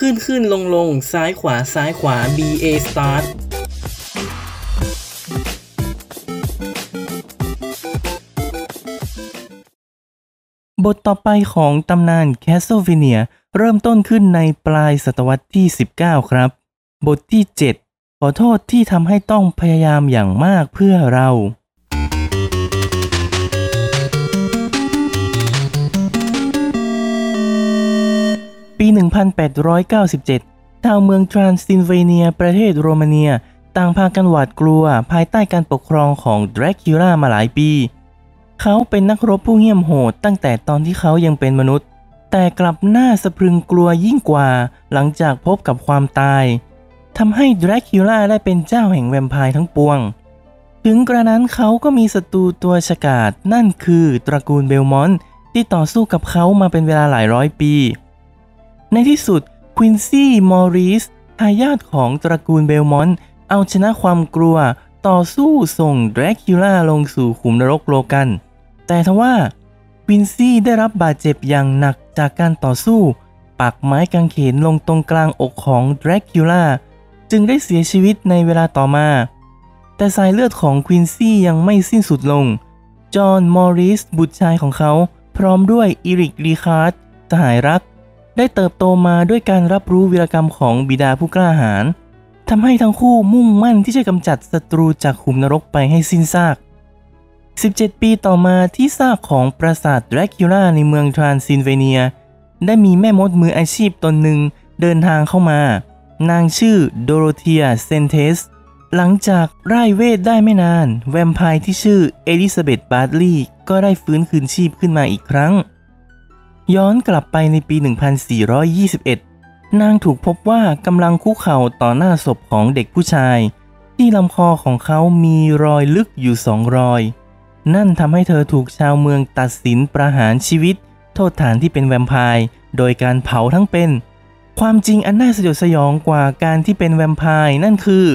ขึ้นขึ้นลงลงซ้ายขวาซ้ายขวา B A start บทต่อไปของตำนาน Castlevania เริ่มต้นขึ้นในปลายศตวรรษที่ 19 ครับ บทที่ 7 ขอโทษที่ทำให้ต้องพยายามอย่างมากเพื่อเรา ปี 1897 ชาวเมืองทรานซิลเวเนีย ประเทศโรมาเนีย ต่างพากันหวาดกลัวภายใต้การปกครองของดราคิล่ามาหลายปี เขาเป็นนักรบผู้เหี้ยมโหดตั้งแต่ตอนที่เขายังเป็นมนุษย์ แต่กลับหน้าสะพรึงกลัวยิ่งกว่า หลังจากพบกับความตายทำให้ดราคิล่าได้เป็นเจ้าแห่งแวมไพร์ทั้งปวง ถึงกระนั้นเขาก็มีศัตรูตัวฉกาจนั่นคือตระกูลเบลมอนต์ที่ต่อสู้กับเขามาเป็นเวลาหลายร้อยปี ในที่สุดควินซี่มอริสทายาทของตระกูลเบลมอนต์เอาชนะความกลัวต่อสู้ส่งแดรคิล่าลงสู่ขุมนรกโลกันตร์ แต่ทว่าควินซี่ได้รับบาดเจ็บอย่างหนักจากการต่อสู้ ปักไม้กางเขนลงตรงกลางอกของแดรคิล่าจึงได้เสียชีวิตในเวลาต่อมา แต่สายเลือดของควินซี่ยังไม่สิ้นสุดลง จอห์น มอริส บุตรชายของเขา พร้อมด้วยอีริกรีคาร์ดสหายรัก ได้เติบโตมาด้วยการรับรู้วีรกรรมของบิดาผู้กล้าหาญทำให้ทั้งคู่มุ่งมั่นที่จะกำจัดศัตรูจากขุมนรกไปให้สิ้นซาก 17 ปีต่อมาที่ซากของปราสาทแดรคิล่าในเมืองทรานซิลเวเนีย ได้มีแม่มดมืออาชีพตนหนึ่งเดินทางเข้ามา นางชื่อโดโรเทียเซนเทส หลังจากไร้เวทได้ไม่นาน แวมไพร์ที่ชื่อเอลิซาเบธบาร์ลีย์ก็ได้ฟื้นคืนชีพขึ้นมาอีกครั้ง ย้อนกลับไปในปี 1421 นางถูกพบว่ากำลังคุกเข่าต่อหน้าศพของเด็กผู้ชาย ที่ลำคอของเขามีรอยลึกอยู่สองรอย นั่นทำให้เธอถูกชาวเมืองตัดสินประหารชีวิต โทษฐานที่เป็นแวมไพร์โดยการเผาทั้งเป็น ความจริงอันน่าสยดสยองกว่าการที่เป็นแวมไพร์นั่นคือ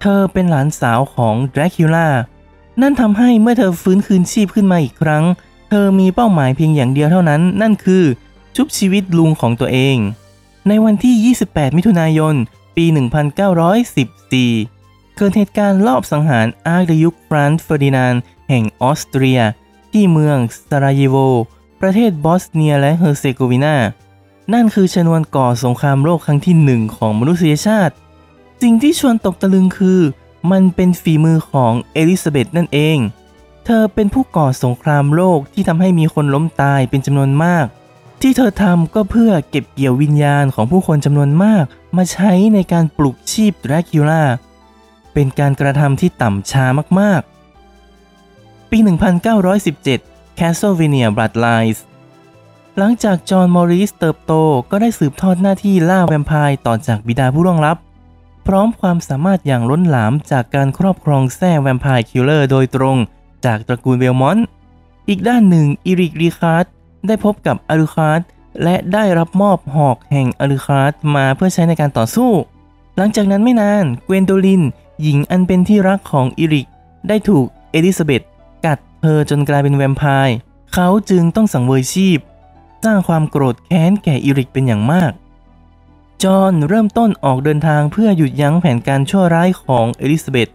เธอเป็นหลานสาวของแดรคิล่านั่นทำให้เมื่อเธอฟื้นคืนชีพขึ้นมาอีกครั้งเธอมีเป้าหมายเพียงอย่างเดียวเท่านั้น นั่นคือชุบชีวิตลุงของตัวเอง ในวันที่ 28 มิถุนายน ปี 1914 เกิดเหตุการณ์ลอบสังหารอาร์ชดยุคฟรานซ์เฟอร์ดินานด์แห่งออสเตรีย ที่เมืองซาราเยโว ประเทศบอสเนียและเฮอร์เซโกวีนา นั่นคือชนวนก่อสงครามโลกครั้งที่หนึ่งของมนุษยชาติ สิ่งที่ชวนตกตะลึงคือ มันเป็นฝีมือของเอลิซาเบธนั่นเอง เธอเป็นผู้ก่อสงครามโลกที่ทำให้มีคนล้มตายเป็นจำนวนมาก ที่เธอทำก็เพื่อเก็บเกี่ยววิญญาณของผู้คนจำนวนมาก มาใช้ในการปลุกชีพแดรคิล่าเป็นการกระทำที่ต่ำช้ามากๆ ปี 1917 Castlevania Bloodlines หลังจากจอห์นมอริสเติบโตก็ได้สืบทอดหน้าที่ล่าแวมไพร์ต่อจากบิดาผู้ล่วงลับ พร้อมความสามารถอย่างล้นหลามจากการครอบครองแส้ Vampire Killer โดยตรง จากตระกูลเบลมอนต์อีกด้านหนึ่งอีริกรีคาร์ดได้พบกับอารูคาร์ดและได้รับมอบหอกแห่งอารูคาร์ดมาเพื่อใช้ในการต่อสู้ หลังจากนั้นไม่นานเกวนโดลิน หญิงอันเป็นที่รักของอีริก ได้ถูกเอลิซาเบธกัดเธอจนกลายเป็นแวมไพร์เขาจึงต้องสังเวยชีพ สร้างความโกรธแค้นแก่อีริกเป็นอย่างมาก จอห์นเริ่มต้นออกเดินทางเพื่อหยุดยั้งแผนการชั่วร้ายของเอลิซาเบธ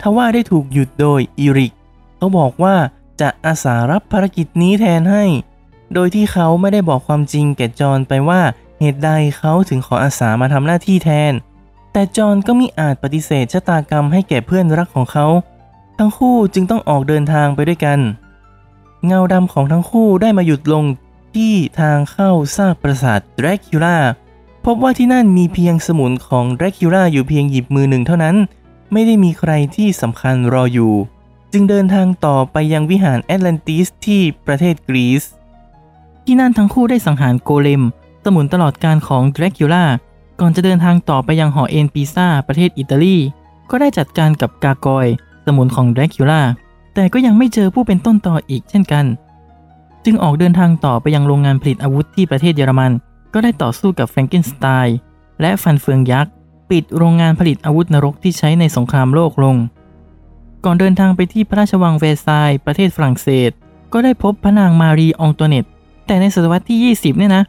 ทว่าได้ถูกหยุดโดยอีริก เขาบอกว่าจะอาสารับภารกิจนี้แทนให้ โดยที่เขาไม่ได้บอกความจริงแก่จอห์นไปว่าเหตุใดเขาถึงขออาสามาทำหน้าที่แทน แต่จอห์นก็มิอาจปฏิเสธชะตากรรมให้แก่เพื่อนรักของเขา ทั้งคู่จึงต้องออกเดินทางไปด้วยกัน เงาดำของทั้งคู่ได้มาหยุดลงที่ทางเข้าซากปราสาทดราคิล่าพบว่าที่นั่นมีเพียงสมุนของดราคิล่าอยู่เพียงหยิบมือหนึ่งเท่านั้น ไม่ได้มีใครที่สำคัญรออยู่ จึงเดินทางต่อไปยังวิหารแอตแลนติสที่ประเทศกรีซ ที่นั่นทั้งคู่ได้สังหารโกเลม สมุนตลอดการของดราคิล่าก่อนจะเดินทางต่อไปยังหอเอ็นปีซาประเทศอิตาลี ก็ได้จัดการกับกากอย สมุนของดราคิล่าแต่ก็ยังไม่เจอผู้เป็นต้นต่ออีกเช่นกัน จึงออกเดินทางต่อไปยังโรงงานผลิตอาวุธที่ประเทศเยอรมัน ก็ได้ต่อสู้กับแฟรงเกนสไตน์และฟันเฟืองยักษ์ ปิดโรงงานผลิตอาวุธนรกที่ใช้ในสงครามโลกลง ก่อนเดินทางไปที่พระราชวังเวร์ซายน์ประเทศฝรั่งเศส ก็ได้พบพระนางมารีองตัวเนตแต่ในศตวรรษที่ 20 เนี่ยนะ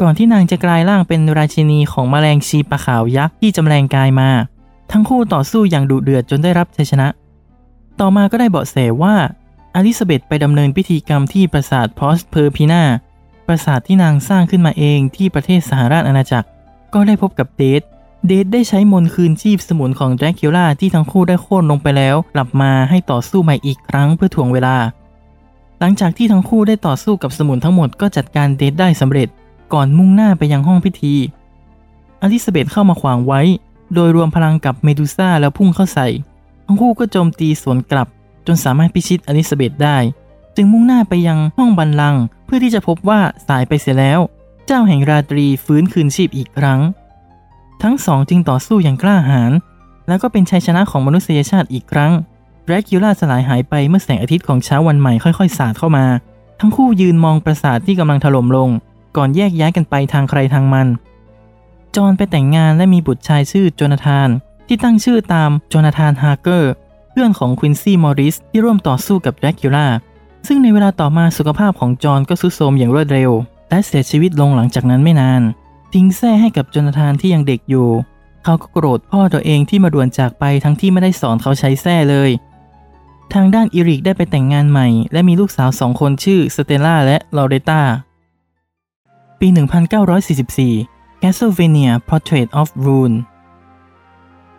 ก่อนที่นางจะกลายร่างเป็นราชินีของแมลงชีปะขาวยักษ์ที่จำแรงกายมา ทั้งคู่ต่อสู้อย่างดุเดือดจนได้รับชัยชนะ ต่อมาก็ได้เบาะแสว่าอลิซาเบธไปดำเนินพิธีกรรมที่ปราสาทโพรเซอร์พีนาปราสาทที่นางสร้างขึ้นมาเองที่ประเทศสหราชอาณาจักร ก็ได้พบกับเดธ เดธได้ใช้มนต์คืนชีพสมุนของแดรคิล่าที่ทั้งคู่ได้โค่นลงไปแล้ว กลับมาให้ต่อสู้ใหม่อีกครั้งเพื่อถ่วงเวลา หลังจากที่ทั้งคู่ได้ต่อสู้กับสมุนทั้งหมดก็จัดการเดธได้สำเร็จ ก่อนมุ่งหน้าไปยังห้องพิธีอลิซาเบธเข้ามาขวางไว้ โดยรวมพลังกับเมดูซ่าแล้วพุ่งเข้าใส่ ทั้งคู่ก็โจมตีสวนกลับ จนสามารถพิชิตอลิซาเบธได้ จึงมุ่งหน้าไปยังห้องบัลลังก์ เพื่อที่จะพบว่าสายไปเสียแล้ว เจ้าแห่งราตรีฟื้นคืนชีพอีกครั้ง ทั้งสองจึงต่อสู้อย่างกล้าหาญแล้วก็เป็นชัยชนะของมนุษยชาติอีกครั้งแดรคิล่าสลายหายไปเมื่อแสงอาทิตย์ของเช้าวันใหม่ค่อยๆ สาดเข้ามา ทั้งคู่ยืนมองปราสาทที่กำลังถล่มลง ก่อนแยกย้ายกันไปทางใครทางมัน จอห์นไปแต่งงานและมีบุตรชายชื่อโจนาธาน ที่ตั้งชื่อตามโจนาธานฮาร์เกอร์ เพื่อนของควินซี่มอริสที่ร่วมต่อสู้กับแดรคิล่าซึ่งในเวลาต่อมาสุขภาพของจอห์นก็ทรุดโทรมอย่างรวดเร็ว และเสียชีวิตลงหลังจากนั้นไม่นาน ทิ้งแส้ให้กับโจนาธานที่ยังเด็กอยู่ เขาก็โกรธพ่อตัวเองที่มาด่วนจากไปทั้งที่ไม่ได้สอนเขาใช้แส้เลย ทางด้านอีริกได้ไปแต่งงานใหม่ และมีลูกสาวสองคนชื่อสเตลล่าและลอเรตาปี 1944 Castlevania Portrait of Ruin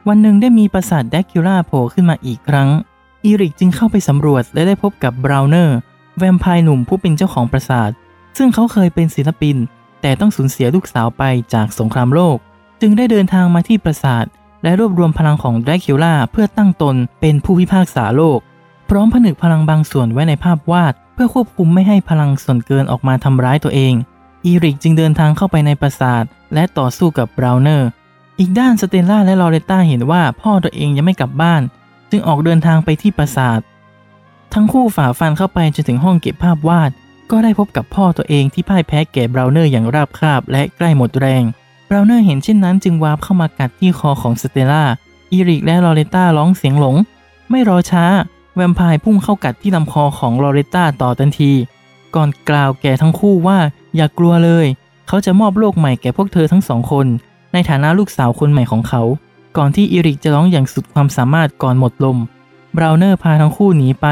วันหนึ่งได้มีปราสาทแดรคิล่าโผล่ขึ้นมาอีกครั้งอีริกจึงเข้าไปสำรวจและได้พบกับบราวเนอร์ แวมไพร์หนุ่มผู้เป็นเจ้าของปราสาท ซึ่งเขาเคยเป็นศิลปิน แต่ต้องสูญเสียลูกสาวไปจากสงครามโลก จึงได้เดินทางมาที่ปราสาท และรวบรวมพลังของแดรคิวล่าเพื่อตั้งตนเป็นผู้พิพากษาโลก พร้อมผนึกพลังบางส่วนไว้ในภาพวาด เพื่อควบคุมไม่ให้พลังส่วนเกินออกมาทำร้ายตัวเอง อีริกจึงเดินทางเข้าไปในปราสาท และต่อสู้กับบราวเนอร์ อีกด้านสเตลล่าและลอเรตต้าเห็นว่าพ่อตัวเองยังไม่กลับบ้าน จึงออกเดินทางไปที่ปราสาท ทั้งคู่ฝ่าฟันเข้าไปจนถึงห้องเก็บภาพวาด ก็ได้พบกับพ่อตัวเองที่พ่ายแพ้แก่บราวเนอร์อย่างราบคาบและใกล้หมดแรงบราวเนอร์เห็นเช่นนั้นจึงวาร์ปเข้ามากัดที่คอของสเตลล่าอีริกและลอเรตต้าร้องเสียงหลง ไม่รอช้า แวมไพร์พุ่งเข้ากัดที่ลำคอของลอเรตต้าต่อทันที ก่อนกล่าวแก่ทั้งคู่ว่าอย่ากลัวเลย เขาจะมอบโลกใหม่แก่พวกเธอทั้งสองคน ในฐานะลูกสาวคนใหม่ของเขา ก่อนที่อีริกจะร้องอย่างสุดความสามารถก่อนหมดลมบราวเนอร์พาทั้งคู่หนีไป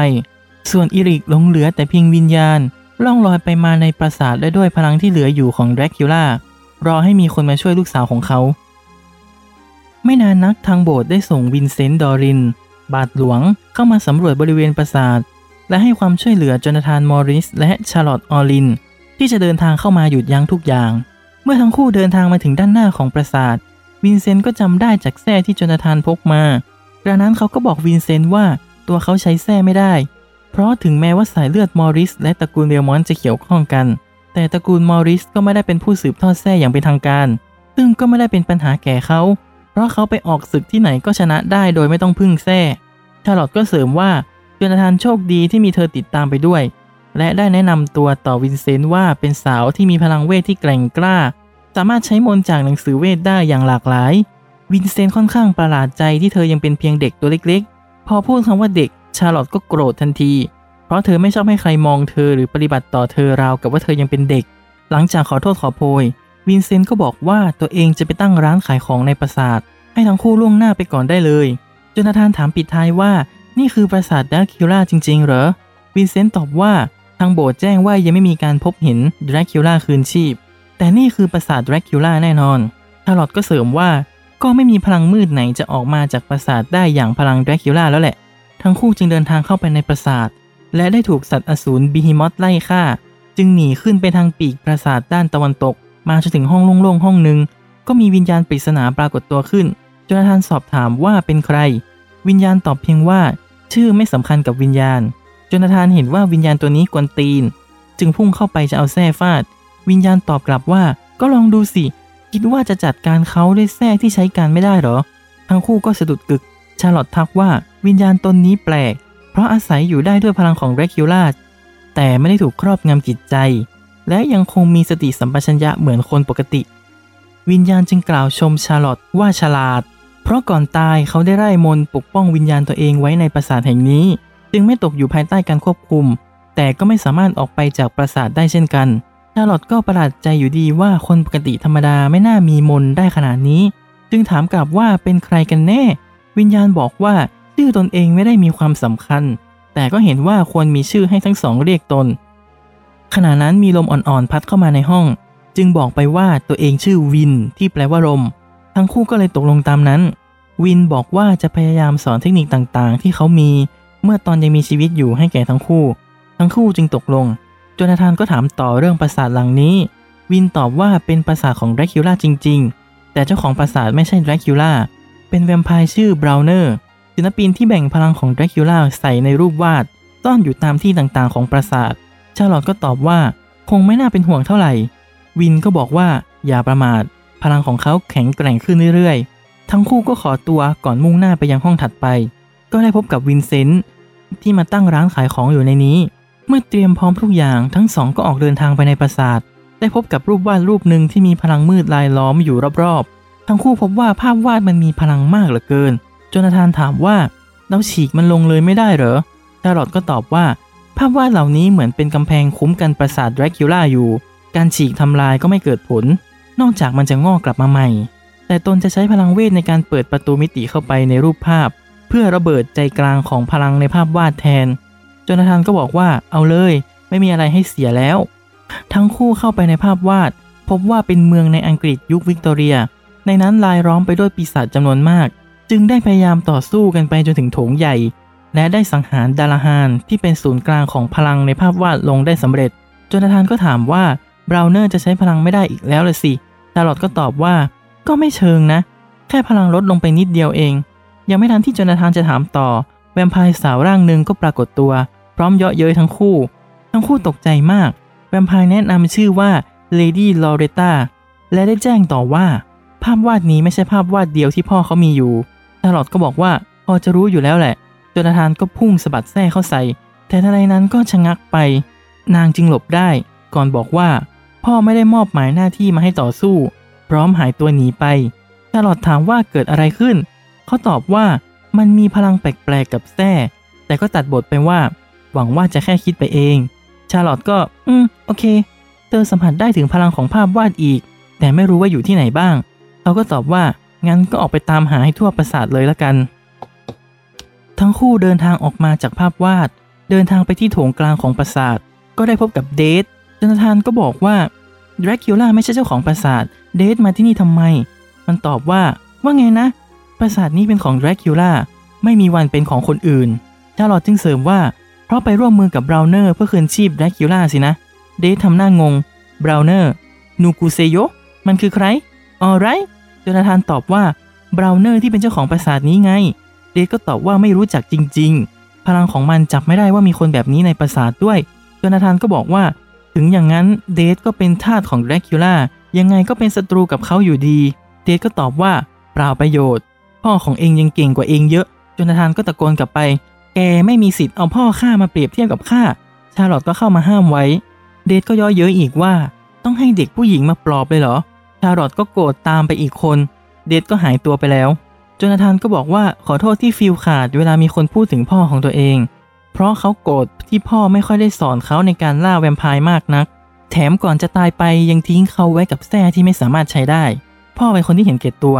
ส่วนอีริกหลงเหลือแต่เพียงวิญญาณ ล่องลอยไปมาในปราสาทและด้วยพลังที่เหลืออยู่ของแดรคิวล่ารอให้มีคนมาช่วยลูกสาวของเขา ไม่นานนักทางโบสถ์ได้ส่งวินเซนต์ดอริน บาทหลวงเข้ามาสำรวจบริเวณปราสาท และให้ความช่วยเหลือโจนาธานมอริส และชาร์ลอตออลิน ที่จะเดินทางเข้ามาหยุดยั้งทุกอย่าง เมื่อทั้งคู่เดินทางมาถึงด้านหน้าของปราสาท วินเซนต์ก็จำได้จากแส้ที่โจนาธานพกมาดังนั้นเขาก็บอกวินเซนต์ว่าตัวเขาใช้แส้ไม่ได้ เพราะถึงแม้ว่าสายเลือดมอริสและตระกูลเบลมอนต์จะเกี่ยวข้องกัน แต่ตระกูลมอริสก็ไม่ได้เป็นผู้สืบทอดแส้อย่างเป็นทางการ ซึ่งก็ไม่ได้เป็นปัญหาแก่เขา เพราะเขาไปออกศึกที่ไหนก็ชนะได้โดยไม่ต้องพึ่งแส้ชาร์ลอตก็เสริมว่าโจนาธานโชคดีที่มีเธอติดตามไปด้วย และได้แนะนำตัวต่อวินเซนต์ว่าเป็นสาวที่มีพลังเวทที่แกร่งกล้า สามารถใช้มนต์จากหนังสือเวทได้อย่างหลากหลาย วินเซนต์ค่อนข้างประหลาดใจที่เธอยังเป็นเพียงเด็กตัวเล็กๆ พอพูดคำว่าเด็ก ชาร์ลอตก็โกรธทันที เพราะเธอไม่ชอบให้ใครมองเธอหรือปฏิบัติต่อเธอราวกับว่าเธอยังเป็นเด็ก หลังจากขอโทษขอโพย วินเซนต์ก็บอกว่าตัวเองจะไปตั้งร้านขายของในปราสาท ให้ทั้งคู่ล่วงหน้าไปก่อนได้เลยโจนาธานถามปิดท้ายว่านี่คือปราสาทแดรคิวล่าจริง ๆ เหรอ วินเซนต์ตอบว่าทางโบสถ์แจ้งว่ายังไม่มีการพบเห็นแดรคิวล่าคืนชีพ แต่นี่คือปราสาทแดรคิวล่าแน่นอนชาร์ลอตก็เสริมว่าก็ไม่มีพลังมืดไหนจะออกมาจากปราสาทได้อย่างพลังแดรคิวล่าแล้วแหละ ทั้งคู่จึงเดินทางเข้าไปในปราสาท และได้ถูกสัตว์อสูรบีฮีมอธไล่ฆ่า จึงหนีขึ้นไปทางปีกปราสาทด้านตะวันตก มาจนถึงห้องโล่งๆห้องหนึ่งก็มีวิญญาณปริศนาปรากฏตัวขึ้นจนาธานสอบถามว่าเป็นใคร วิญญาณตอบเพียงว่า ชื่อไม่สำคัญกับวิญญาณจนาธานเห็นว่าวิญญาณตัวนี้กวนตีน จึงพุ่งเข้าไปจะเอาแส้ฟาด วิญญาณตอบกลับว่าก็ลองดูสิ คิดว่าจะจัดการเขาด้วยแส้ที่ใช้การไม่ได้หรอ ทั้งคู่ก็สะดุดกึก ชาร์ลอตทักว่า วิญญาณตนนี้แปลก เพราะอาศัยอยู่ได้ด้วยพลังของแรคิวล่าแต่ไม่ได้ถูกครอบงำจิตใจ และยังคงมีสติสัมปชัญญะเหมือนคนปกติ วิญญาณจึงกล่าวชมชาร์ลอตว่าฉลาด เพราะก่อนตายเขาได้ไล่มนปกป้องวิญญาณตัวเองไว้ในปราสาทแห่งนี้ จึงไม่ตกอยู่ภายใต้การควบคุม แต่ก็ไม่สามารถออกไปจากปราสาทได้เช่นกันชาร์ลอตก็ประหลาดใจอยู่ดีว่าคนปกติธรรมดาไม่น่ามีมนได้ขนาดนี้ จึงถามกลับว่าเป็นใครกันแน่ วิญญาณบอกว่า ชื่อตนเองไม่ได้มีความสำคัญ แต่ก็เห็นว่าควรมีชื่อให้ทั้งสองเรียกตน ขณะนั้นมีลมอ่อนๆพัดเข้ามาในห้อง จึงบอกไปว่าตัวเองชื่อวินที่แปลว่าลมทั้งคู่ก็เลยตกลงตามนั้น วินบอกว่าจะพยายามสอนเทคนิคต่างๆ ที่เขามี เมื่อตอนยังมีชีวิตอยู่ให้แก่ทั้งคู่ ทั้งคู่จึงตกลงโจนาธานก็ถามต่อเรื่องปราสาทหลังนี้ วินตอบว่าเป็นปราสาทของแดรคิวล่าจริง ๆ แต่เจ้าของปราสาทไม่ใช่แดรคิวล่าเป็นแวมไพร์ชื่อบราวเนอร์ ศิลปินที่แบ่งพลังของแดรคิวล่าใส่ในรูปวาดซ่อนอยู่ตามที่ต่างๆของปราสาท ชาร์ลอตก็ตอบว่าคงไม่น่าเป็นห่วงเท่าไหร่ วินก็บอกว่าอย่าประมาท พลังของเขาแข็งแกร่งขึ้นเรื่อยๆ ทั้งคู่ก็ขอตัวก่อนมุ่งหน้าไปยังห้องถัดไป ก็ได้พบกับวินเซนต์ที่มาตั้งร้านขายของอยู่ในนี้ เมื่อเตรียมพร้อมทุกอย่างทั้งสองก็ออกเดินทางไปในปราสาท ได้พบกับรูปวาดรูปหนึ่งที่มีพลังมืดลายล้อมอยู่รอบๆ ทั้งคู่พบว่าภาพวาดมันมีพลังมากเหลือเกิน จนาธานถามว่า เราฉีกมันลงเลยไม่ได้เหรอชาร์ลอตก็ตอบว่า ภาพวาดเหล่านี้เหมือนเป็นกำแพงคุ้มกันปราสาทแดรคิล่าอยู่ การฉีกทำลายก็ไม่เกิดผล นอกจากมันจะงอกกลับมาใหม่ แต่ตนจะใช้พลังเวทในการเปิดประตูมิติเข้าไปในรูปภาพ เพื่อระเบิดใจกลางของพลังในภาพวาดแทนโจนาธานก็บอกว่าเอาเลย ไม่มีอะไรให้เสียแล้ว ทั้งคู่เข้าไปในภาพวาด พบว่าเป็นเมืองในอังกฤษยุควิกตอเรีย ในนั้นรายล้อมไปด้วยปีศาจจำนวนมาก จึงได้พยายามต่อสู้กันไปจนถึงโถงใหญ่ และได้สังหารดูลาฮานที่เป็นศูนย์กลางของพลังในภาพวาดลงได้สำเร็จโจนาธานก็ถามว่าบราวเนอร์จะใช้พลังไม่ได้อีกแล้วเลยสิชาร์ลอตก็ตอบว่า ก็ไม่เชิงนะ แค่พลังลดลงไปนิดเดียวเอง ยังไม่ทันที่จนาธานจะถามต่อ แวมไพร์สาวร่างหนึ่งก็ปรากฏตัว พร้อมเยาะเย้ยทั้งคู่ ทั้งคู่ตกใจมาก แวมไพร์แนะนำชื่อว่า Lady Loretta และได้แจ้งต่อว่า ภาพวาดนี้ไม่ใช่ภาพวาดเดียวที่พ่อเขามีอยู่ ชาลอตก็บอกว่าพอจะรู้อยู่แล้วแหละจนาธานก็พุ่งสะบัดแส้เข้าใส่ แต่ทันใดนั้นก็ชะงักไป นางจึงหลบได้ ก่อนบอกว่า พ่อไม่ได้มอบหมายหน้าที่มาให้ต่อสู้ พร้อมหายตัวหนีไปชาลอตถามว่าเกิดอะไรขึ้น เขาตอบว่ามันมีพลังแปลกๆกับแส้แต่ก็ตัดบทไปว่า หวังว่าจะแค่คิดไปเอง ชาลอตก็ อืม โอเค เธอสัมผัสได้ถึงพลังของภาพวาดอีก แต่ไม่รู้ว่าอยู่ที่ไหนบ้าง เขาก็ตอบว่า งั้นก็ออกไปตามหาให้ทั่วปราสาทเลยละกัน ทั้งคู่เดินทางออกมาจากภาพวาด เดินทางไปที่โถงกลางของปราสาท ก็ได้พบกับเดธโจนาธานก็บอกว่าแดรคิวล่าไม่ใช่เจ้าของปราสาท เดธมาที่นี่ทำไม มันตอบว่า ว่าไงนะ ปราสาทนี้เป็นของแดรคิวล่า ไม่มีวันเป็นของคนอื่นชาร์ลอตจึงเสริมว่า เพราะไปร่วมมือกับบราวเนอร์เพื่อคืนชีพแดรคิวล่าสินะ เดธทำหน้างง บราวเนอร์ นูกูเซโย มันคือใคร อะไร โจนาธานตอบว่าบราวเนอร์ที่เป็นเจ้าของปราสาทนี้ไง เดธก็ตอบว่าไม่รู้จักจริง ๆ พลังของมันจับไม่ได้ว่ามีคนแบบนี้ในปราสาทด้วยจนาธานก็บอกว่า ถึงอย่างนั้นเดทก็เป็นทาสของแดรคิล่ายังไงก็เป็นศัตรูกับเขาอยู่ดี เดทก็ตอบว่าเปล่าประโยชน์ พ่อของเองยังเก่งกว่าเองเยอะจนาธานก็ตะโกนกลับไป แกไม่มีสิทธิ์เอาพ่อข้ามาเปรียบเทียบกับข้าชาร์ลอตก็เข้ามาห้ามไว้ เดทก็ย่อเย้ยอีกว่า ต้องให้เด็กผู้หญิงมาปลอบเลยเหรอ ชาร์ลอตก็โกรธตามไปอีกคน เดทก็หายตัวไปแล้วโจนาธานก็บอกว่าขอโทษที่ฟิลขาดเวลามีคนพูดถึงพ่อของตัวเอง เพราะเขาโกรธที่พ่อไม่ค่อยได้สอนเขาในการล่าแวมไพร์มากนัก แถมก่อนจะตายไปยังทิ้งเขาไว้กับแส้ที่ไม่สามารถใช้ได้ พ่อเป็นคนที่เห็นแก่ตัว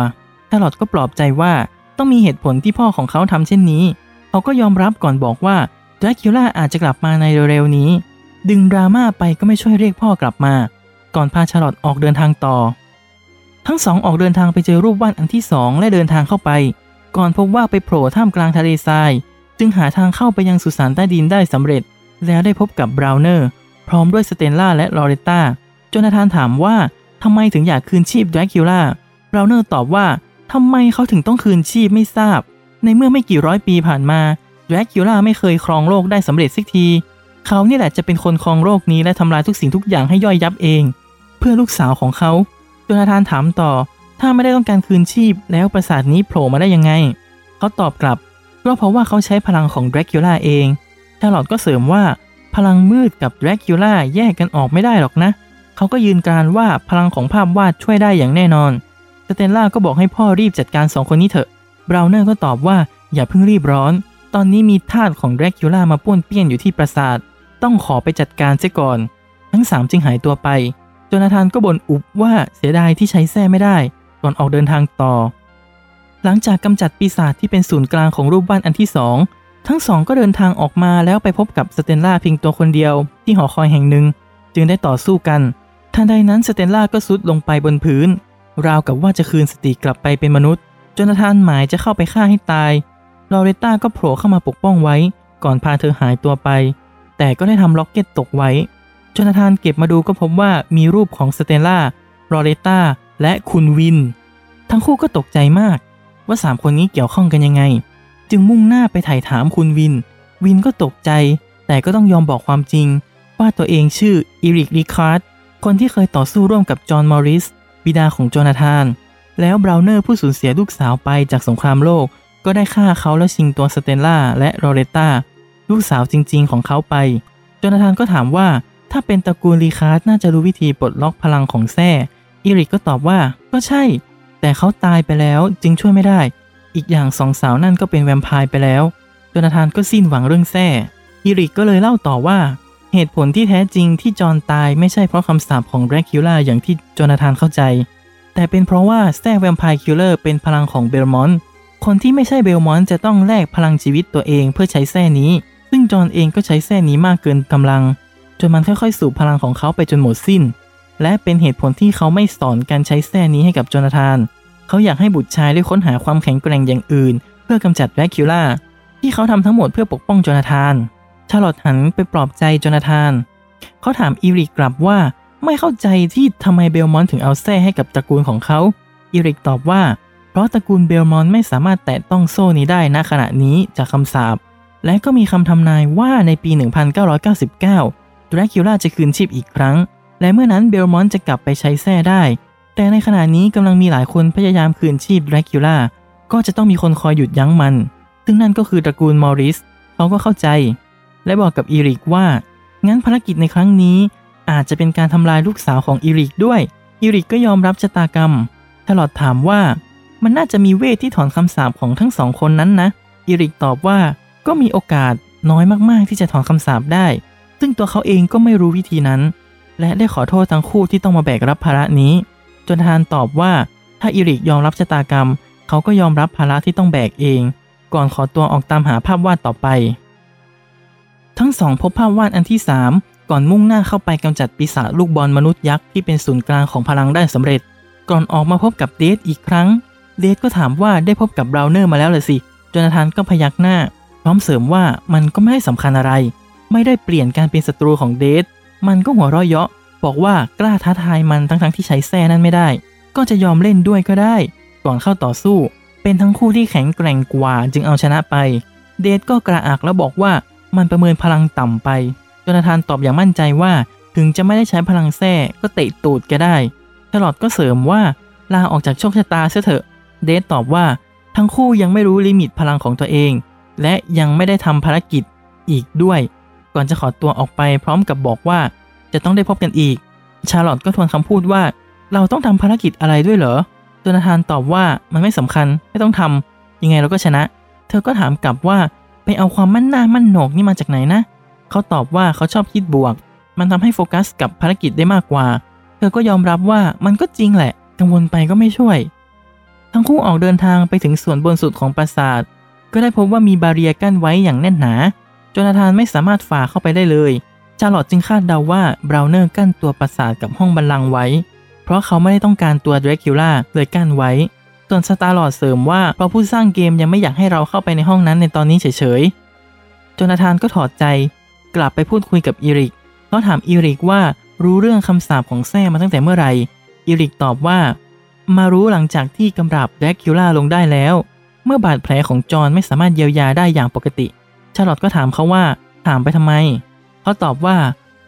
ชาร์ลอตก็ปลอบใจว่าต้องมีเหตุผลที่พ่อของเขาทำเช่นนี้ เขาก็ยอมรับก่อนบอกว่าแดรคิล่าอาจจะกลับมาในเร็วๆนี้ ดึงดราม่าไปก็ไม่ช่วยเรียกพ่อกลับมา ก่อนพาชาร์ลอตออกเดินทางต่อ ทั้งสองออกเดินทางไปเจอรูปวาดอันที่สองและเดินทางเข้าไป ก่อนพบว่าไปโผล่ท่ามกลางทะเลทราย จึงหาทางเข้าไปยังสุสานใต้ดินได้สำเร็จ แล้วได้พบกับบราวเนอร์ พร้อมด้วยสเตลล่าและลอเรตต้าโจนาธานถามว่าทำไมถึงอยากคืนชีพแดรคิวล่าบราวเนอร์ตอบว่าทำไมเขาถึงต้องคืนชีพไม่ทราบ ในเมื่อไม่กี่ร้อยปีผ่านมาแดรคิวล่าไม่เคยครองโลกได้สำเร็จสักที เขานี่แหละจะเป็นคนครองโลกนี้และทำลายทุกสิ่งทุกอย่างให้ย่อยยับเอง เพื่อลูกสาวของเขา โจนาธานถามต่อ ถ้าไม่ได้ต้องการคืนชีพแล้วปราสาทนี้โผล่มาได้ยังไง เขาตอบกลับก็เพราะว่าเขาใช้พลังของดรคิล่าเองชาลอตก็เสริมว่าพลังมืดกับดรคิล่าแยกกันออกไม่ได้หรอกนะ เขาก็ยืนการว่าพลังของภาพวาดช่วยได้อย่างแน่นอน สเตนล่าก็บอกให้พ่อรีบจัดการสองคนนี้เถอะ บราวเนอร์ก็ตอบว่าอย่าเพิ่งรีบร้อน ตอนนี้มีทาสของดรคิล่ามาป้วนเปี้ยนอยู่ที่ปราสาท ต้องขอไปจัดการเสียก่อน ทั้งสามจึงหายตัวไป จนาธานก็บ่นอุบว่าเสียดายที่ใช้แส้ไม่ได้ก่อนออกเดินทางต่อ หลังจากกำจัดปีศาจที่เป็นศูนย์กลางของรูปบ้านอันที่สองทั้งสองก็เดินทางออกมาแล้วไปพบกับสเตนล่าเพียงตัวคนเดียวที่หอคอยแห่งหนึ่ง จึงได้ต่อสู้กัน ทันใดนั้นสเตนล่าก็ซุดลงไปบนพื้น ราวกับว่าจะคืนสติกลับไปเป็นมนุษย์โจนาธานหมายจะเข้าไปฆ่าให้ตายลอเรตต้าก็โผล่เข้ามาปกป้องไว้ ก่อนพาเธอหายตัวไป แต่ก็ได้ทำล็อกเก็ตตกไว้ โจนาธานเก็บมาดูก็พบว่ามีรูปของสเตลล่าลอเรตต้าและคุณวิน ทั้งคู่ก็ตกใจมาก ว่าสามคนนี้เกี่ยวข้องกันยังไง จึงมุ่งหน้าไปไต่ถามคุณวิน วินก็ตกใจ แต่ก็ต้องยอมบอกความจริง ว่าตัวเองชื่ออีริกรีคาร์ดคนที่เคยต่อสู้ร่วมกับจอห์นมอริสบิดาของโจนาธาน แล้วบราวเนอร์ผู้สูญเสียลูกสาวไปจากสงครามโลก ก็ได้ฆ่าเขาแล้วชิงตัวสเตลล่าและลอเรตต้าลูกสาวจริง ๆ ของเขาไป โจนาธานก็ถามว่า ถ้าเป็นตระกูลรีคาร์ดน่าจะรู้วิธีปลดล็อกพลังของแส้อีริกก็ตอบว่าก็ใช่ แต่เขาตายไปแล้วจึงช่วยไม่ได้ อีกอย่างสองสาวนั่นก็เป็นแวมไพร์ไปแล้วโจนาธานก็สิ้นหวังเรื่องแส้อีริกก็เลยเล่าต่อว่า เหตุผลที่แท้จริงที่จอห์นตายไม่ใช่เพราะคำสาปของแดรกคูล่าอย่างที่โจนาธานเข้าใจ แต่เป็นเพราะว่าแส้ Vampire Killer เป็นพลังของเบลมอนต์คนที่ไม่ใช่เบลมอนต์จะต้องแลกพลังชีวิตตัวเองเพื่อใช้แส้นี้ ซึ่งจอห์นเองก็ใช้แส้นี้มากเกินกำลัง จนมันค่อยๆ สูบพลังของเขาไปจนหมดสิ้น และเป็นเหตุผลที่เขาไม่สอนการใช้แส้นี้ให้กับโจนาธาน เขาอยากให้บุตรชายได้ค้นหาความแข็งแกร่งอย่างอื่น เพื่อกำจัดแรคิล่าที่เขาทำทั้งหมดเพื่อปกป้องโจนาธานชาลอตหันไปปลอบใจโจนาธาน เขาถามอีริกกลับว่าไม่เข้าใจที่ทำไมเบลมอนถึงเอาแท้ให้กับตระกูลของเขา อีริกตอบว่า เพราะตระกูลเบลมอนไม่สามารถแตะต้องโซ่นี้ได้ณขณะนี้จากคำสาปและก็มีคำทำนายว่าในปี 1999 ดราคิล่าจะคืนชีพอีกครั้ง และเมื่อนั้นเบลมอนต์จะกลับไปใช้แท้ได้ แต่ในขณะนี้กำลังมีหลายคนพยายามคืนชีพดราคิล่าก็จะต้องมีคนคอยหยุดยั้งมัน ซึ่งนั่นก็คือตระกูลมอริสเขาก็เข้าใจ และบอกกับอีริกว่า งั้นภารกิจในครั้งนี้ อาจจะเป็นการทำลายลูกสาวของอีริกด้วย อีริกก็ยอมรับชะตากรรมทลอดถามว่ามันน่าจะมีเวทที่ถอนคำสาปของทั้งสองคนนั้นนะ อีริกตอบว่าก็มีโอกาสน้อยมากๆที่จะถอนคำสาปได้ ซึ่งตัวเขาเองก็ไม่รู้วิธีนั้น และได้ขอโทษทั้งคู่ที่ต้องมาแบกรับภาระนี้ จนทานตอบว่าถ้าอีริกยอมรับชะตากรรม เขาก็ยอมรับภาระที่ต้องแบกเอง ก่อนขอตัวออกตามหาภาพวาดต่อไป ทั้งสองพบภาพวาดอันที่ 3 ก่อนมุ่งหน้าเข้าไปกำจัดปีศาจลูกบอลมนุษย์ยักษ์ที่เป็นศูนย์กลางของพลังได้สำเร็จ ก่อนออกมาพบกับเดทอีกครั้ง เดทก็ถามว่าได้พบกับบราวเนอร์มาแล้วเลยสิจนาธานก็พยักหน้า พร้อมเสริมว่ามันก็ไม่ได้สำคัญอะไร ไม่ได้เปลี่ยนการเป็นศัตรูของเดท มันก็หัวเราะเยาะ บอกว่ากล้าท้าทายมันทั้งๆที่ใช้แส้นั้นไม่ได้ ก็จะยอมเล่นด้วยก็ได้ ก่อนเข้าต่อสู้ เป็นทั้งคู่ที่แข็งแกร่งกว่าจึงเอาชนะไป เดทก็กระอักแล้วบอกว่ามันประเมินพลังต่ำไปจนาธานตอบอย่างมั่นใจว่า ถึงจะไม่ได้ใช้พลังแส้ก็เตะตูดแกได้ตลอดก็เสริมว่าลาออกจากโชคชะตาเสียเถอะ เดทตอบว่าทั้งคู่ยังไม่รู้ limit พลังของตัวเอง และยังไม่ได้ทำภารกิจอีกด้วย ก่อนจะขอตัวออกไปพร้อมกับบอกว่า จะต้องได้พบกันอีก ชาร์ลอตก็ทวนคำพูดว่า เราต้องทำภารกิจอะไรด้วยเหรอโจนาธานตอบว่ามันไม่สำคัญไม่ต้องทำยังไงเราก็ชนะ เธอก็ถามกลับว่าไปเอาความมั่นหน้ามั่นโหนกนี่มาจากไหนนะ เขาตอบว่าเขาชอบคิดบวก มันทำให้โฟกัสกับภารกิจได้มากกว่า เธอก็ยอมรับว่ามันก็จริงแหละ กังวลไปก็ไม่ช่วย ทั้งคู่ออกเดินทางไปถึงส่วนบนสุดของปราสาท ก็ได้พบว่ามี barrier กั้นไว้อย่างแน่นหนา โจนาธานไม่สามารถฝ่าเข้าไปได้เลย ชาร์ลอตจึงคาดเดาว่าบราวเนอร์กั้นตัวปราสาทกับห้องบัลลังก์ไว้ เพราะเขาไม่ได้ต้องการตัวแดรกคูล่าเลยกั้นไว้ ส่วนสตาร์ลอดเสริมว่าเพราะผู้สร้างเกมยังไม่อยากให้เราเข้าไปในห้องนั้นในตอนนี้เฉยๆ โจนาธานก็ถอดใจ กลับไปพูดคุยกับอีริกเขาถามอีริกว่ารู้เรื่องคำสาปของแซ่มาตั้งแต่เมื่อไหร่ อีริกตอบว่า มารู้หลังจากที่กำราบแดกคิล่าลงได้แล้ว เมื่อบาดแผลของจอห์นไม่สามารถเยียวยาได้อย่างปกติ ชาร์ลอตก็ถามเขาว่าถามไปทำไม เขาตอบว่า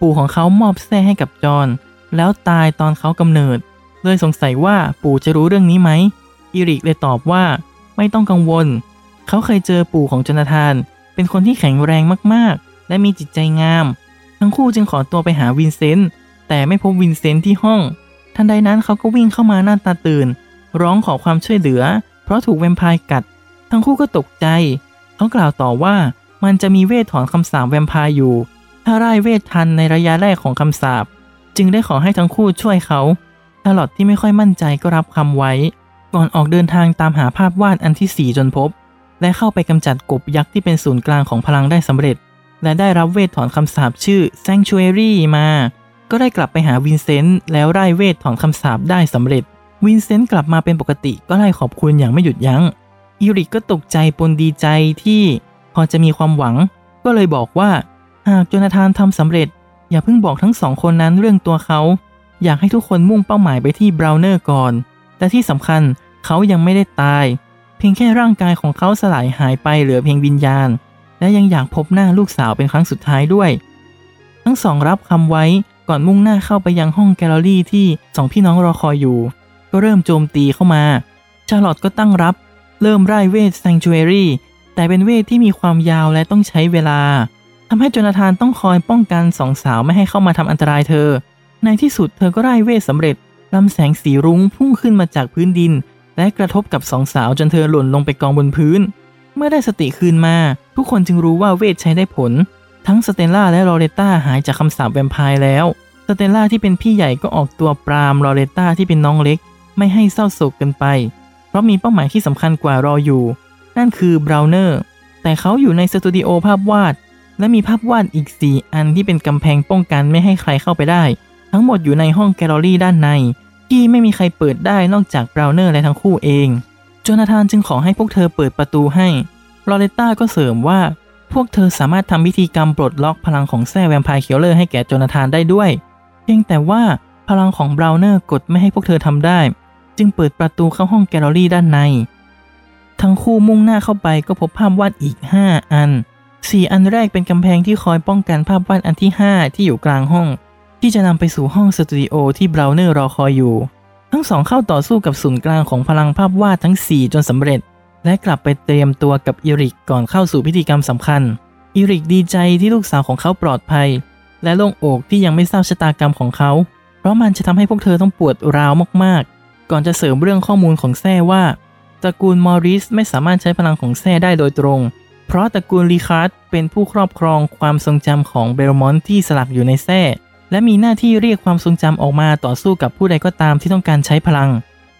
ปู่ของเขามอบแส้ให้กับจอห์นแล้วตายตอนเขากำเนิดเลยสงสัยว่าปู่จะรู้เรื่องนี้ไหมอีริกเลยตอบว่าไม่ต้องกังวล เขาเคยเจอปู่ของโจนาธาน เป็นคนที่แข็งแรงมากๆ และมีจิตใจงาม ทั้งคู่จึงขอตัวไปหาวินเซนต์แต่ไม่พบวินเซนต์ที่ห้อง ทันใดนั้นเขาก็วิ่งเข้ามาหน้าตาตื่น ร้องขอความช่วยเหลือ เพราะถูกแวมไพร์กัด ทั้งคู่ก็ตกใจ เขากล่าวต่อว่า มันจะมีเวทถอนคำสาปแวมไพร์อยู่ ถ้าร่ายเวททันในระยะแรกของคำสาปจึงได้ขอให้ทั้งคู่ช่วยเขาชาร์ลอตที่ไม่ค่อยมั่นใจก็รับคำไว้ ก่อนออกเดินทางตามหาภาพวาดอันที่ 4 จนพบ และเข้าไปกำจัดกบยักษ์ที่เป็นศูนย์กลางของพลังได้สำเร็จ และได้รับเวทถอนคำสาปชื่อ Sanctuary มา ก็ได้กลับไปหาวินเซนต์แล้วร่ายเวทถอนคำสาปได้สำเร็จ วินเซนต์กลับมาเป็นปกติก็ไล่ขอบคุณอย่างไม่หยุดยั้งอีริกก็ตกใจปนดีใจที่ พอจะมีความหวัง ก็เลยบอกว่า หากโจนาธานทำสำเร็จ อย่าเพิ่งบอกทั้งสองคนนั้นเรื่องตัวเขา อยากให้ทุกคนมุ่งเป้าหมายไปที่บราวเนอร์ก่อน แต่ที่สำคัญเขายังไม่ได้ตาย เพียงแค่ร่างกายของเขาสลายหายไปเหลือเพียงวิญญาณ และยังอยากพบหน้าลูกสาวเป็นครั้งสุดท้ายด้วย ทั้งสองรับคำไว้ก่อนมุ่งหน้าเข้าไปยังห้องแกลเลอรี่ที่สองพี่น้องรอคอยอยู่ ก็เริ่มโจมตีเข้ามา ชาร์ลอตก็ตั้งรับ เริ่มไล่เวท Sanctuary แต่เป็นเวทที่มีความยาวและต้องใช้เวลาทำให้โจนาธานต้องคอยป้องกันสองสาวไม่ให้เข้ามาทำอันตรายเธอ ในที่สุดเธอก็ร่ายเวทสำเร็จลำแสงสีรุ้งพุ่งขึ้นมาจากพื้นดิน และกระทบกับสองสาวจนเธอหล่นลงไปกองบนพื้น เมื่อได้สติคืนมา ทุกคนจึงรู้ว่าเวทใช้ได้ผล ทั้งสเตลล่าและลอเรต้าหายจากคำสาปแวมไพร์แล้ว สเตลล่าที่เป็นพี่ใหญ่ก็ออกตัวปรามลอเรต้าที่เป็นน้องเล็ก ไม่ให้เศร้าโศกเกินไป เพราะมีเป้าหมายที่สำคัญกว่ารออยู่ นั่นคือบราวเนอร์ แต่เขาอยู่ในสตูดิโอภาพวาด และมีภาพวาดอีก 4 อันที่เป็นกำแพงป้องกันไม่ให้ใครเข้าไปได้ ทั้งหมดอยู่ในห้องแกลเลอรี่ด้านใน ที่ไม่มีใครเปิดได้นอกจากบราวเนอร์และทั้งคู่เอง โจนาธานจึงขอให้พวกเธอเปิดประตูให้ลอเรต้าก็เสริมว่า พวกเธอสามารถทำพิธีกรรมปลดล็อกพลังของแส้ Vampire Killer ให้แก่โจนาธานได้ด้วย เพียงแต่ว่าพลังของบราวเนอร์กดไม่ให้พวกเธอทำได้ จึงเปิดประตูเข้าห้องแกลเลอรี่ด้านใน ทั้งคู่มุ่งหน้าเข้าไปก็พบภาพวาดอีก 5 อัน 4 อันแรกเป็นกำแพงที่คอยป้องกันภาพวาดอันที่ 5 ที่อยู่กลางห้อง ที่จะนำไปสู่ห้องสตูดิโอที่เบราเนอร์รอคอยอยู่ ทั้งสองเข้าต่อสู้กับศูนย์กลางของพลังภาพวาดทั้ง 4 จนสำเร็จ และกลับไปเตรียมตัวกับอีริกก่อนเข้าสู่พิธีกรรมสำคัญอีริกดีใจที่ลูกสาวของเขาปลอดภัย และโล่งอกที่ยังไม่ทราบชะตากรรมของเขา เพราะมันจะทำให้พวกเธอต้องปวดร้าวมากๆ ก่อนจะเสริมเรื่องข้อมูลของแส้ว่า ตระกูลมอริสไม่สามารถใช้พลังของแส้ได้โดยตรง เพราะตระกูลลีคาร์ดเป็นผู้ครอบครองความทรงจำของเบลมอนต์ที่สลักอยู่ในแส้และมีหน้าที่เรียกความทรงจำออกมาต่อสู้กับผู้ใดก็ตามที่ต้องการใช้พลัง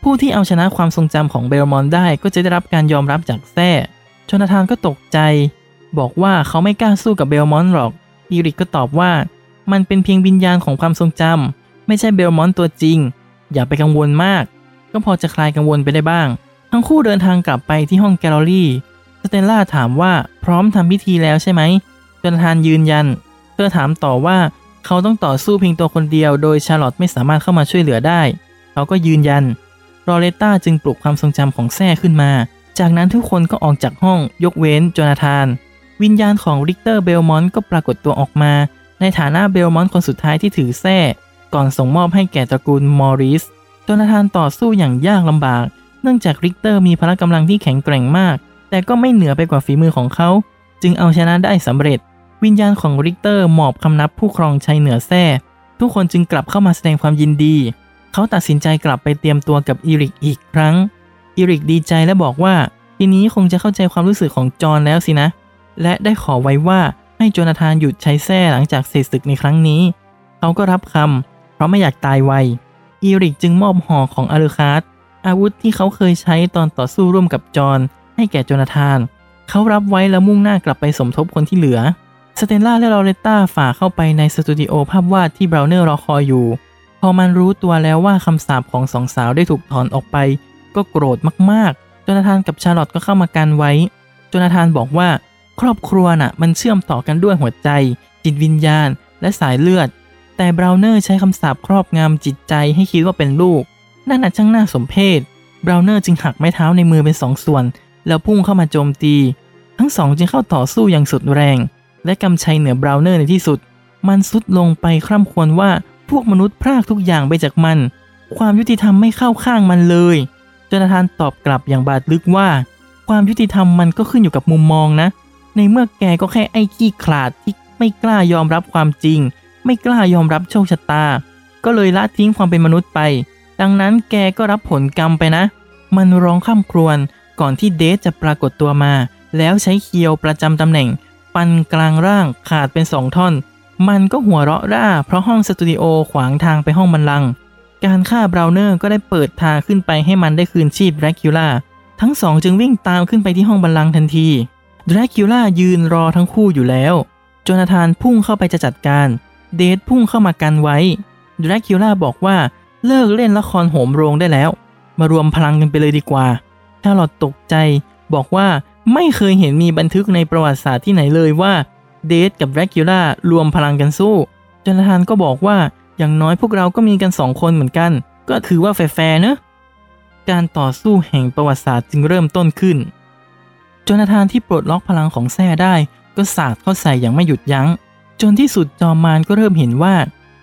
ผู้ที่เอาชนะความทรงจำของเบลมอนต์ได้ก็จะได้รับการยอมรับจากแส้โจนาธานก็ตกใจ บอกว่าเขาไม่กล้าสู้กับเบลมอนต์หรอก อีริกก็ตอบว่า มันเป็นเพียงวิญญาณของความทรงจำไม่ใช่เบลมอนต์ตัวจริง อย่าไปกังวลมาก ก็พอจะคลายกังวลไปได้บ้าง ทั้งคู่เดินทางกลับไปที่ห้องแกลเลอรี่ สเตลล่าถามว่าพร้อมทำพิธีแล้วใช่ไหมโจนาธานยืนยัน เธอถามต่อว่าเขาต้องต่อสู้เพียงตัวคนเดียว โดยชาร์ลอตไม่สามารถเข้ามาช่วยเหลือได้ เขาก็ยืนยันลอเรต้าจึงปลุกความทรงจำของแส้ขึ้นมา จากนั้นทุกคนก็ออกจากห้องยกเว้นโจนาธาน วิญญาณของริกเตอร์เบลมอนต์ก็ปรากฏตัวออกมา ในฐานะเบลมอนต์คนสุดท้ายที่ถือแส้ก่อนส่งมอบให้แก่ตระกูลมอริสโจนาธานต่อสู้อย่างยากลำบาก เนื่องจากริกเตอร์มีพละกำลังที่แข็งแกร่งมาก แต่ก็ไม่เหนือไปกว่าฝีมือของเขา จึงเอาชนะได้สำเร็จ วิญญาณของริกเตอร์หมอบคำนับผู้ครองชัยเหนือแส้ทุกคนจึงกลับเข้ามาแสดงความยินดี เขาตัดสินใจกลับไปเตรียมตัวกับอีริกอีกครั้ง อีริกดีใจและบอกว่า ทีนี้คงจะเข้าใจความรู้สึกของจอห์นแล้วสินะ และได้ขอไว้ว่าให้โจนาธานหยุดใช้แส้หลังจากเสร็จศึกในครั้งนี้ เขาก็รับคำเพราะไม่อยากตายไว อีริกจึงมอบหอกของอาลูคาร์ด อาวุธที่เขาเคยใช้ตอนต่อสู้ร่วมกับจอห์นให้แก่โจนาธาน เขารับไว้แล้วมุ่งหน้ากลับไปสมทบคนที่เหลือ สเตลล่าและลอเรตตาฝ่าเข้าไปในสตูดิโอภาพวาดที่เบราเนอร์รอคอยอยู่ พอมันรู้ตัวแล้วว่าคำสาปของสองสาวได้ถูกถอนออกไป ก็โกรธมากๆ โจนาธานกับชาร์ลอตก็เข้ามากันไว้ โจนาธานบอกว่า ครอบครัวน่ะ มันเชื่อมต่อกันด้วยหัวใจ จิตวิญญาณ และสายเลือด แต่เบราเนอร์ใช้คำสาปครอบงำจิตใจให้คิดว่าเป็นลูก นั่นน่ะช่างน่าสมเพชบราวเนอร์จึงหักไม้เท้าในมือเป็นสองส่วน แล้วพุ่งเข้ามาโจมตี ทั้งสองจึงเข้าต่อสู้อย่างสุดแรง และกำชัยเหนือบราวเนอร์ในที่สุด มันสุดลงไปคร่ำควรว่าพวกมนุษย์พรากทุกอย่างไปจากมัน ความยุติธรรมไม่เข้าข้างมันเลยจนาธานตอบกลับอย่างบาดลึกว่า ความยุติธรรมมันก็ขึ้นอยู่กับมุมมองนะ ในเมื่อแกก็แค่ไอ้ขี้ขลาดที่ไม่กล้ายอมรับความจริง ไม่กล้ายอมรับโชคชะตา ก็เลยละทิ้งความเป็นมนุษย์ไป ดังนั้นแกก็รับผลกรรมไปนะ มันร้องข้ามครวญก่อนที่เดธจะปรากฏตัวมา แล้วใช้เคียวประจำตำแหน่ง ฟันกลางร่างขาดเป็นสองท่อน มันก็หัวเราะร่า เพราะห้องสตูดิโอขวางทางไปห้องบัลลังก์ การฆ่าบราวเนอร์ก็ได้เปิดทางขึ้นไปให้มันได้คืนชีพแดรกคูลาทั้งสองจึงวิ่งตามขึ้นไปที่ห้องบัลลังก์ทันทีแดรกคูลายืนรอทั้งคู่อยู่แล้วโจนาธานพุ่งเข้าไปจะจัดการ เดธพุ่งเข้ามากันไว้แดรกคูลาบอกว่า เลิกเล่นละครโหมโรงได้แล้ว มารวมพลังกันไปเลยดีกว่าชาลอตตกใจ บอกว่าไม่เคยเห็นมีบันทึกในประวัติศาสตร์ที่ไหนเลยว่าเดทกับแดรคิล่ารวมพลังกันสู้จนาธานก็บอกว่าอย่างน้อยพวกเราก็มีกันสองคนเหมือนกัน ก็ถือว่าแฟร์ๆเนอะการต่อสู้แห่งประวัติศาสตร์จึงเริ่มต้นขึ้นจนาธานที่ปลดล็อกพลังของแท้ได้ ก็สาดเข้าใส่อย่างไม่หยุดยัง้ง จนในที่สุดจอมมารก็เริ่มเห็นว่า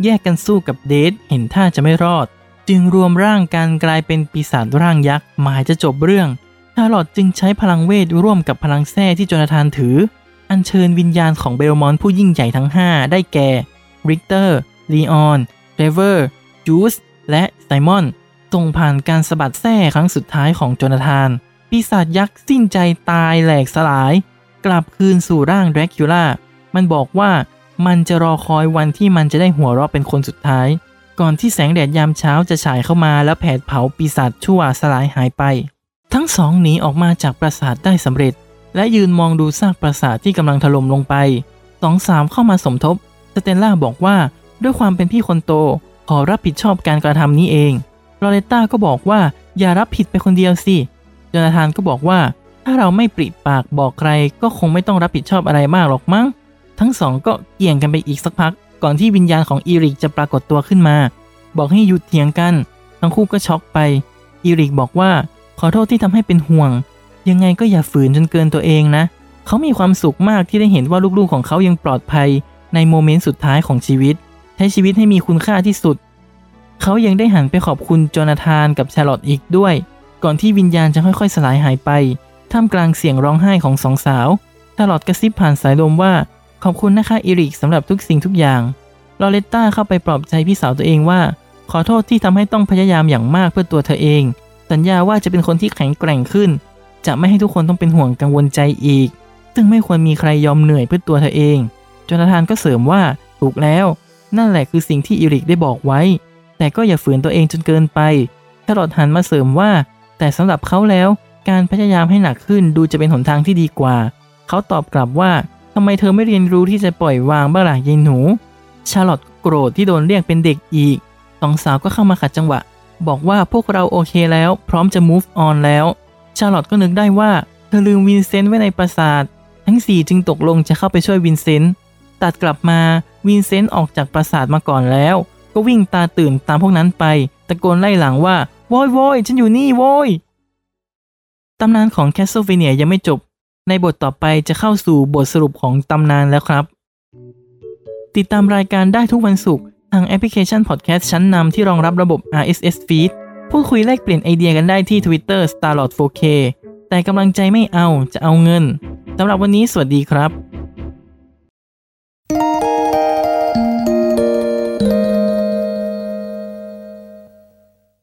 แยกกันสู้กับเดธเห็นท่าจะไม่รอด จึงรวมร่างกันกลายเป็นปีศาจร่างยักษ์หมายจะจบเรื่องชาร์ลอตจึงใช้พลังเวทร่วมกับพลังแส้ที่โจนาธานถือ อัญเชิญวิญญาณของเบลมอนต์ผู้ยิ่งใหญ่ทั้ง 5 ได้แก่ริกเตอร์ลีออนเทรเวอร์จูสและไซมอนส่งผ่านการสะบัดแส้ครั้งสุดท้ายของโจนาธาน ปีศาจยักษ์สิ้นใจตายแหลกสลาย กลับคืนสู่ร่างแดรคิล่ามันบอกว่า มันจะรอคอยวันที่มันจะได้หัวเราะเป็นคนสุดท้าย ก่อนที่แสงแดดยามเช้าจะฉายเข้ามาแล้วแผดเผาปีศาจชั่วสลายหายไป ทั้งสองหนีออกมาจากปราสาทได้สำเร็จ และยืนมองดูซากปราสาทที่กำลังถล่มลงไปสองสามเข้ามาสมทบสเตลล่าบอกว่าด้วยความเป็นพี่คนโต ขอรับผิดชอบการกระทำนี้เองลอเรตต้าก็บอกว่าอย่ารับผิดไปคนเดียวสิจนาธานก็บอกว่า ถ้าเราไม่ปริปากบอกใครก็คงไม่ต้องรับผิดชอบอะไรมากหรอกมั้ง ทั้งสองก็เกี่ยงกันไปอีกสักพัก ก่อนที่วิญญาณของอีริกจะปรากฏตัวขึ้นมา บอกให้หยุดเถียงกัน ทั้งคู่ก็ช็อกไป อีริกบอกว่าขอโทษที่ทำให้เป็นห่วง ยังไงก็อย่าฝืนจนเกินตัวเองนะ เขามีความสุขมากที่ได้เห็นว่าลูกๆของเขายังปลอดภัย ในโมเมนต์สุดท้ายของชีวิต ใช้ชีวิตให้มีคุณค่าที่สุด เขายังได้หันไปขอบคุณโจนาธานกับชาร์ลอตอีกด้วย ก่อนที่วิญญาณจะค่อยๆ สลายหายไป ท่ามกลางเสียงร้องไห้ของสองสาวชาร์ลอตกระซิบผ่านสายลมว่า ขอบคุณนะคะอีริกสำหรับทุกสิ่งทุกอย่าง ลอเรตต้าเข้าไปปลอบใจพี่สาวตัวเองว่า ขอโทษที่ทำให้ต้องพยายามอย่างมากเพื่อตัวเธอเอง สัญญาว่าจะเป็นคนที่แข็งแกร่งขึ้น จะไม่ให้ทุกคนต้องเป็นห่วงกังวลใจอีก ซึ่งไม่ควรมีใครยอมเหนื่อยเพื่อตัวเธอเอง จนาธานก็เสริมว่าถูกแล้ว นั่นแหละคือสิ่งที่อีริกได้บอกไว้ แต่ก็อย่าฝืนตัวเองจนเกินไปชาร์ลอตหันมาเสริมว่า แต่สำหรับเขาแล้ว การพยายามให้หนักขึ้นดูจะเป็นหนทางที่ดีกว่า เขาตอบกลับว่า ทำไมเธอไม่เรียนรู้ที่จะปล่อยวางบ้างล่ะยายหนู ชาร์ลอตโกรธที่โดนเรียกเป็นเด็กอีกสองสาวก็เข้ามาขัดจังหวะ บอกว่าพวกเราโอเคแล้ว พร้อมจะ move on แล้ว ชาร์ลอตก็นึกได้ว่าเธอลืมวินเซนต์ไว้ในปราสาท ทั้งสี่จึงตกลงจะเข้าไปช่วยวินเซนต์ ตัดกลับมาวินเซนต์ออกจากปราสาทมาก่อนแล้ว ก็วิ่งตาตื่นตามพวกนั้นไป ตะโกนไล่หลังว่าโว้ยโว้ยฉันอยู่นี่โว้ยตำนานของ Castlevania ยังไม่จบ ในบทต่อไปจะเข้าสู่บทสรุปของตำนานแล้วครับ ติดตามรายการได้ทุกวันศุกร์ทางแอปพลิเคชันพอดแคสต์ชั้นนำที่รองรับระบบ RSS feed พูดคุยแลกเปลี่ยนไอเดียกันได้ที่ Twitter starlord4k แต่กำลังใจไม่เอาจะเอาเงินสำหรับวันนี้สวัสดีครับ thank you